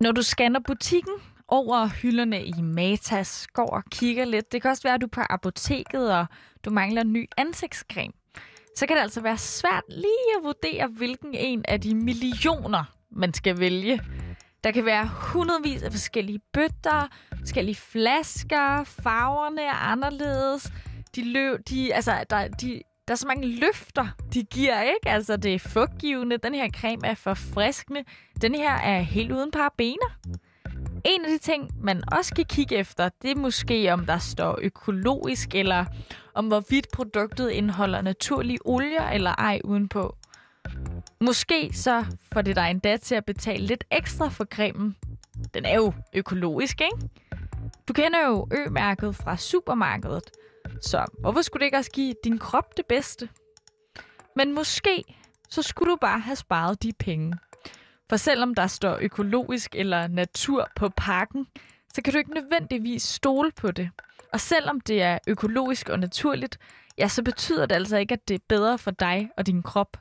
Når du scanner butikken over hylderne i Matas, går og kigger lidt, det kan også være, at du er på apoteket, og du mangler ny ansigtscreme, så kan det altså være svært lige at vurdere, hvilken en af de millioner, man skal vælge. Der kan være hundredvis af forskellige bøtter, forskellige flasker, farverne er anderledes. De løb, de, altså, der, de, der er så mange løfter, de giver, ikke? Altså, det er fugtgivende, den her creme er forfriskende, den her er helt uden parabener. En af de ting, man også kan kigge efter, det er måske, om der står økologisk, eller om hvorvidt produktet indeholder naturlige olier eller ej udenpå. Måske så får det dig endda til at betale lidt ekstra for cremen. Den er jo økologisk, ikke? Du kender jo Ø-mærket fra supermarkedet, så hvorfor skulle det ikke også give din krop det bedste? Men måske så skulle du bare have sparet de penge. For selvom der står økologisk eller natur på pakken, så kan du ikke nødvendigvis stole på det. Og selvom det er økologisk og naturligt, ja, så betyder det altså ikke, at det er bedre for dig og din krop.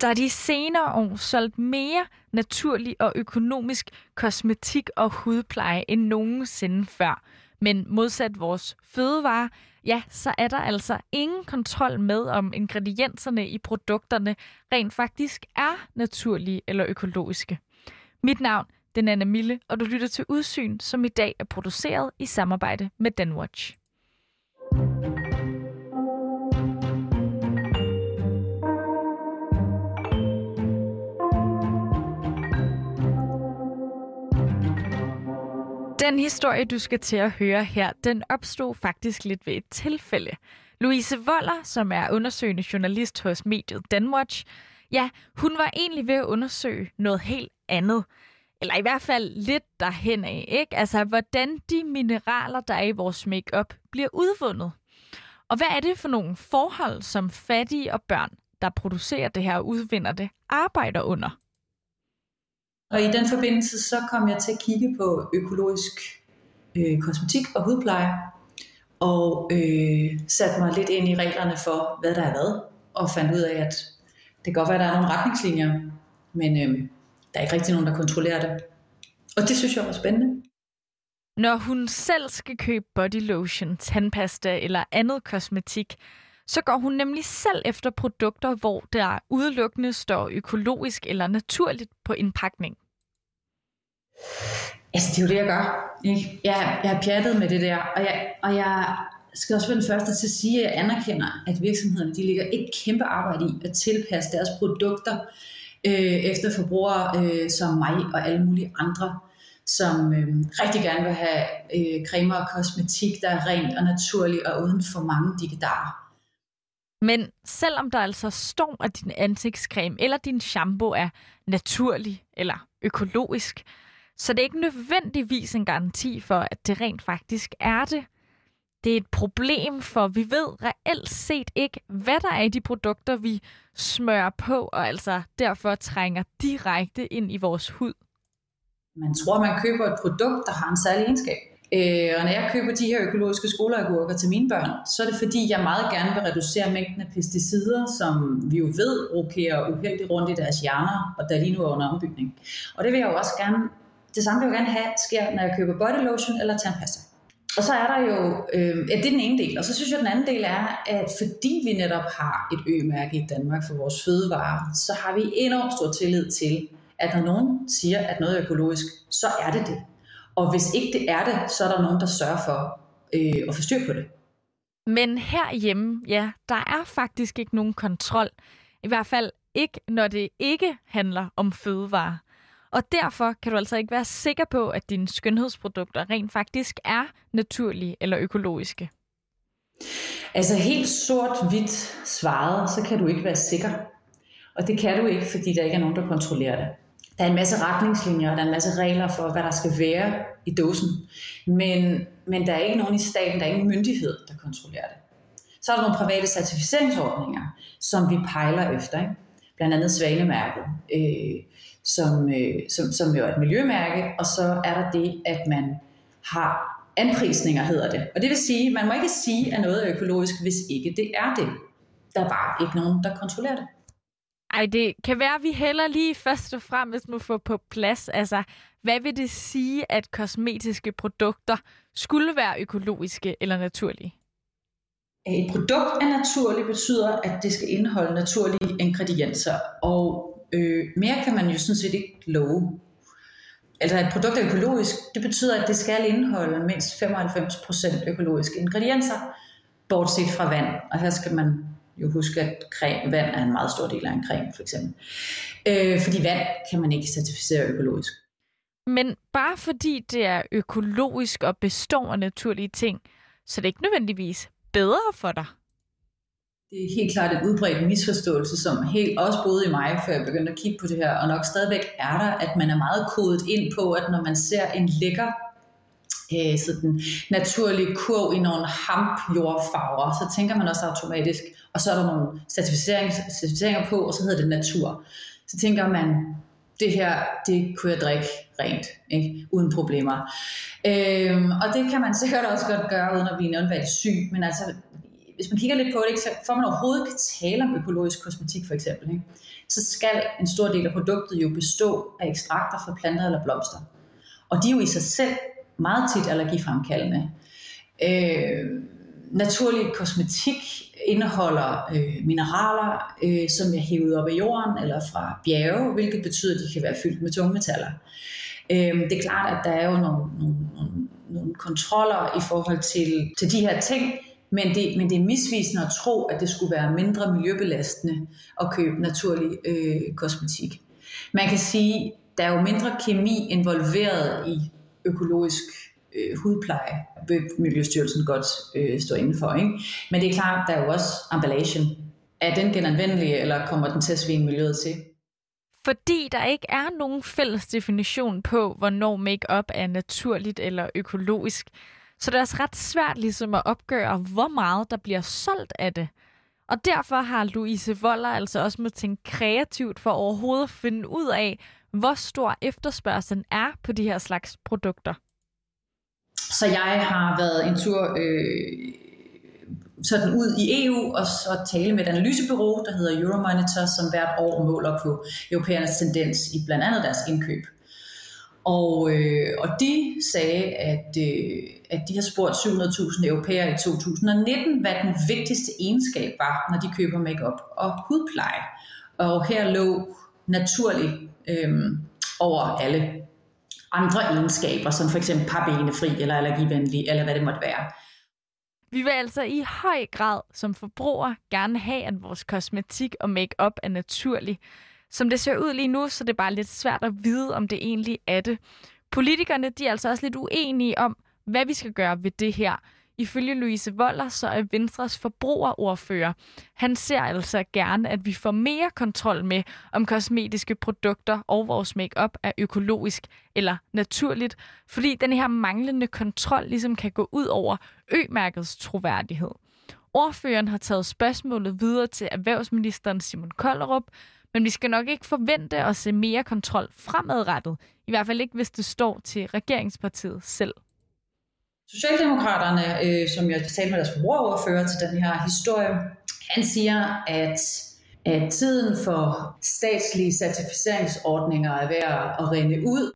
Der er de senere år solgt mere naturlig og økonomisk kosmetik og hudpleje end nogensinde før. Men modsat vores fødevarer, ja, så er der altså ingen kontrol med, om ingredienserne i produkterne rent faktisk er naturlige eller økologiske. Mit navn det er Anna Mille, og du lytter til Udsyn, som i dag er produceret i samarbejde med Danwatch. Den historie, du skal til at høre her, den opstod faktisk lidt ved et tilfælde. Louise Voller, som er undersøgende journalist hos mediet Danwatch, ja, hun var egentlig ved at undersøge noget helt andet. Eller i hvert fald lidt derhen af, ikke? Altså, hvordan de mineraler, der er i vores makeup, bliver udvundet. Og hvad er det for nogle forhold, som fattige og børn, der producerer det her og udvinder det, arbejder under? Og i den forbindelse så kom jeg til at kigge på økologisk øh, kosmetik og hudpleje, og øh, satte mig lidt ind i reglerne for, hvad der er hvad, og fandt ud af, at det kan godt være, at der er nogle retningslinjer, men øh, der er ikke rigtig nogen, der kontrollerer det. Og det synes jeg var spændende. Når hun selv skal købe body lotion, tandpasta eller andet kosmetik, så går hun nemlig selv efter produkter, hvor der udelukkende står økologisk eller naturligt på indpakning. Altså, det er jo det, jeg gør. Ikke? Jeg, jeg har pjattet med det der, og jeg, og jeg skal også være den første til at sige, at jeg anerkender, at virksomhederne de ligger et kæmpe arbejde i at tilpasse deres produkter øh, efter forbrugere øh, som mig og alle mulige andre, som øh, rigtig gerne vil have øh, cremer og kosmetik, der er rent og naturligt og uden for mange digitaler. Men selvom der altså står, at din ansigtscreme eller din shampoo er naturlig eller økologisk, så det er ikke nødvendigvis en garanti for, at det rent faktisk er det. Det er et problem, for vi ved reelt set ikke, hvad der er i de produkter, vi smører på, og altså derfor trænger direkte ind i vores hud. Man tror, man køber et produkt, der har en særlig egenskab. Øh, og når jeg køber de her økologiske skoleagurker til mine børn, så er det fordi, jeg meget gerne vil reducere mængden af pesticider, som vi jo ved rokerer uheldigt rundt i deres hjerner, og der lige nu er under ombygning. Og det vil jeg jo også gerne, det samme vil jeg gerne have, sker, når jeg køber body lotion eller tandpasta. Og så er der jo, øh, ja, det er den ene del, og så synes jeg, at den anden del er, at fordi vi netop har et ø-mærke i Danmark for vores fødevarer, så har vi enormt stor tillid til, at når nogen siger, at noget er økologisk, så er det det. Og hvis ikke det er det, så er der nogen, der sørger for øh, at få styr på det. Men herhjemme, ja, der er faktisk ikke nogen kontrol. I hvert fald ikke, når det ikke handler om fødevarer. Og derfor kan du altså ikke være sikker på, at dine skønhedsprodukter rent faktisk er naturlige eller økologiske. Altså helt sort-hvidt svaret, så kan du ikke være sikker. Og det kan du ikke, fordi der ikke er nogen, der kontrollerer det. Der er en masse retningslinjer, og der er en masse regler for, hvad der skal være i dåsen. Men, men der er ikke nogen i staten, der er ingen myndighed, der kontrollerer det. Så er der nogle private certificeringsordninger, som vi pejler efter. Ikke? Blandt andet Svanemærket, øh, som, øh, som, som jo er et miljømærke, og så er der det, at man har anprisninger hedder det. Og det vil sige, man må ikke sige, at noget er økologisk, hvis ikke det er det. Der er bare ikke nogen, der kontrollerer det. Ej, det kan være, at vi heller lige først og fremmest må få på plads. Altså, hvad vil det sige, at kosmetiske produkter skulle være økologiske eller naturlige? Et produkt er naturligt betyder, at det skal indeholde naturlige ingredienser, og øh, mere kan man jo sådan set ikke love. Altså et produkt er økologisk, det betyder, at det skal indeholde mindst 95% økologiske ingredienser, bortset fra vand. Og her skal man jo huske, at creme, vand er en meget stor del af en creme, for eksempel. Øh, fordi vand kan man ikke certificere økologisk. Men bare fordi det er økologisk og består af naturlige ting, så det er ikke nødvendigvis bedre for dig. Det er helt klart en udbredt misforståelse, som helt også boede i mig, før jeg begyndte at kigge på det her, og nok stadigvæk er der, at man er meget kodet ind på, at når man ser en lækker øh, sådan naturlig kurv i nogle hampjordfarver, så tænker man også automatisk, og så er der nogle certificeringer på, og så hedder det natur. Så tænker man, det her, det kunne jeg drikke rent, ikke? uden problemer. Øhm, og det kan man sikkert også godt gøre, uden at blive nævnværdigt syg, men altså, hvis man kigger lidt på det, så for man overhovedet kan tale om økologisk kosmetik for eksempel, ikke, så skal en stor del af produktet jo bestå af ekstrakter fra planter eller blomster. Og de er jo i sig selv meget tit allergifremkaldende. Øh, naturlig kosmetik indeholder øh, mineraler, øh, som er hævet op af jorden eller fra bjerge, hvilket betyder, at de kan være fyldt med tungmetaller. Øh, det er klart, at der er jo nogle, nogle, nogle, nogle kontroller i forhold til, til de her ting, men det, men det er misvisende at tro, at det skulle være mindre miljøbelastende at købe naturlig øh, kosmetik. Man kan sige, der er jo mindre kemi involveret i økologisk øh, hudpleje, vil Miljøstyrelsen godt øh, stå indenfor. Ikke? Men det er klart, der er jo også emballagen. Er den genanvendelig, eller kommer den til at svine miljøet til? Fordi der ikke er nogen fælles definition på, hvornår makeup er naturligt eller økologisk, så det er også ret svært ligesom at opgøre, hvor meget der bliver solgt af det. Og derfor har Louise Voller altså også måttet tænke kreativt for overhovedet at finde ud af, hvor stor efterspørgselen er på de her slags produkter. Så jeg har været en tur øh, sådan ud i EU og så tale med et analysebureau, der hedder Euromonitor, som hvert år måler på europæernes tendens i blandt andet deres indkøb. Og, øh, og de sagde, at, øh, at de har spurgt 700.000 europæere i 2019, hvad den vigtigste egenskab var, når de køber makeup og hudpleje. Og her lå naturligt øh, over alle andre egenskaber, som for eksempel parbenefri eller allergivenlig, eller hvad det måtte være. Vi vil altså i høj grad som forbruger gerne have, at vores kosmetik og makeup er naturlig. Som det ser ud lige nu, så det er bare lidt svært at vide, om det egentlig er det. Politikerne de er altså også lidt uenige om, hvad vi skal gøre ved det her. Ifølge Louise Voller, så er Venstres forbrugerordfører. Han ser altså gerne, at vi får mere kontrol med, om kosmetiske produkter og vores makeup er økologisk eller naturligt, fordi den her manglende kontrol ligesom kan gå ud over ø-mærkets troværdighed. Ordføreren har taget spørgsmålet videre til erhvervsministeren Simon Kollerup, men vi skal nok ikke forvente at se mere kontrol fremadrettet. I hvert fald ikke, hvis det står til regeringspartiet selv. Socialdemokraterne, øh, som jeg talte med deres forbrugerordfører til den her historie, han siger, at, at tiden for statslige certificeringsordninger er ved at rende ud.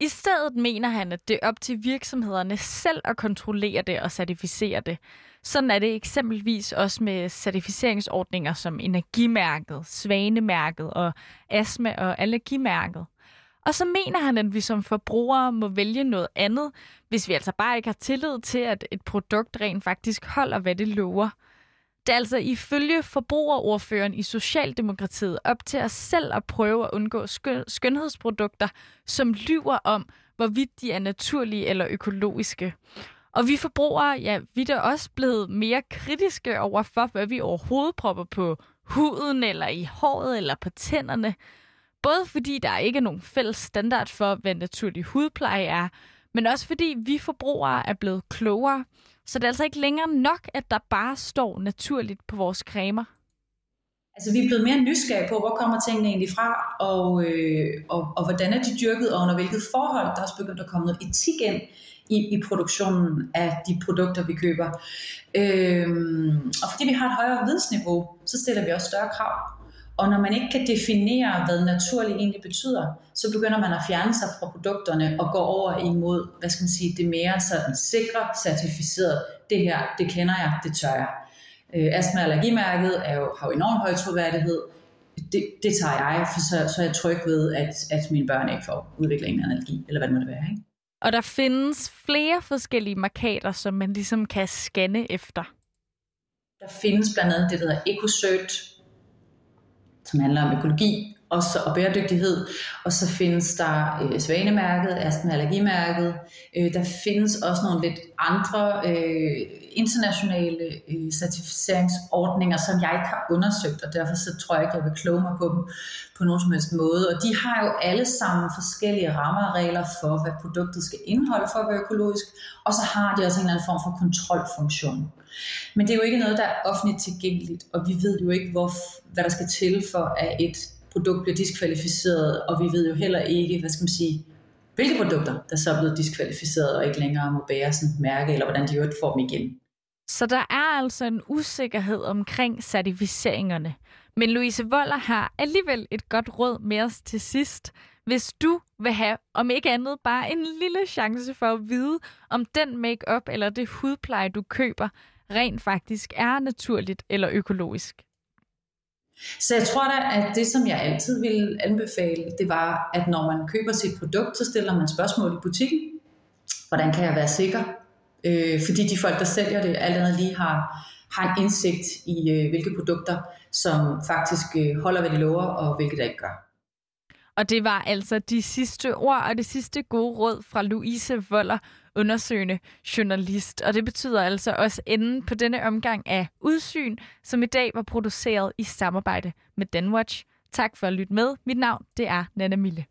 I stedet mener han, at det er op til virksomhederne selv at kontrollere det og certificere det. Sådan er det eksempelvis også med certificeringsordninger som Energimærket, Svanemærket og Astma- og Allergimærket. Og så mener han, at vi som forbrugere må vælge noget andet, hvis vi altså bare ikke har tillid til, at et produkt rent faktisk holder, hvad det lover. Det er altså ifølge forbrugerordføreren i Socialdemokratiet op til os selv at prøve at undgå skønhedsprodukter, som lyver om, hvorvidt de er naturlige eller økologiske. Og vi forbrugere, ja, vi er da også blevet mere kritiske over for, hvad vi overhovedet propper på huden, eller i håret, eller på tænderne. Både fordi der ikke er nogen fælles standard for, hvad naturlig hudpleje er, men også fordi vi forbrugere er blevet klogere. Så det er altså ikke længere nok, at der bare står naturligt på vores cremer. Altså, vi er blevet mere nysgerrige på, hvor kommer tingene egentlig fra, og, øh, og, og hvordan er de dyrket, og under hvilket forhold. Der er også begyndt at komme noget etik ind i, i produktionen af de produkter, vi køber. Øh, og fordi vi har et højere vidensniveau, så stiller vi også større krav. Og når man ikke kan definere, hvad naturligt egentlig betyder, så begynder man at fjerne sig fra produkterne og gå over imod, hvad skal man sige, det mere sådan sikre, certificeret. Det her, det kender jeg, det tør jeg. Øh, astma- og allergimærket er jo, har jo enormt høj troværdighed. Det, det tager jeg, for så, så er jeg tryg ved, at, at mine børn ikke får udvikling af allergi, eller hvad det måtte være. Ikke? Og der findes flere forskellige markader, som man ligesom kan scanne efter. Der findes blandt andet det, der hedder EcoCert, som handler om økologi og, så, og bæredygtighed. Og så findes der øh, Svanemærket, Astma Allergimærket. Øh, der findes også nogle lidt andre øh, internationale øh, certificeringsordninger, som jeg ikke har undersøgt, og derfor så tror jeg ikke, jeg vil kloge mig på dem på nogen som helst måde. Og de har jo alle sammen forskellige rammer og regler for, hvad produktet skal indeholde for at være økologisk, og så har de også en eller anden form for kontrolfunktion. Men det er jo ikke noget, der er offentligt tilgængeligt, og vi ved jo ikke, hvor, hvad der skal til for, at et produkt bliver diskvalificeret, og vi ved jo heller ikke, hvad skal man sige, hvilke produkter, der så er blevet diskvalificeret og ikke længere må bære sådan et mærke, eller hvordan de jo får dem igen. Så der er altså en usikkerhed omkring certificeringerne. Men Louise Voller har alligevel et godt råd med os til sidst. Hvis du vil have, om ikke andet, bare en lille chance for at vide, om den makeup eller det hudpleje, du køber, rent faktisk er naturligt eller økologisk. Så jeg tror da, at det, som jeg altid vil anbefale, det var, at når man køber sit produkt, så stiller man spørgsmål i butikken. Hvordan kan jeg være sikker? Øh, fordi de folk, der sælger det, allerede lige har, har en indsigt i, øh, hvilke produkter, som faktisk øh, holder, hvad de lover, og hvilke der ikke gør. Og det var altså de sidste ord og det sidste gode råd fra Louise Voller, undersøgende journalist. Og det betyder altså også enden på denne omgang af Udsyn, som i dag var produceret i samarbejde med Danwatch. Tak for at lytte med. Mit navn det er Nana Mille.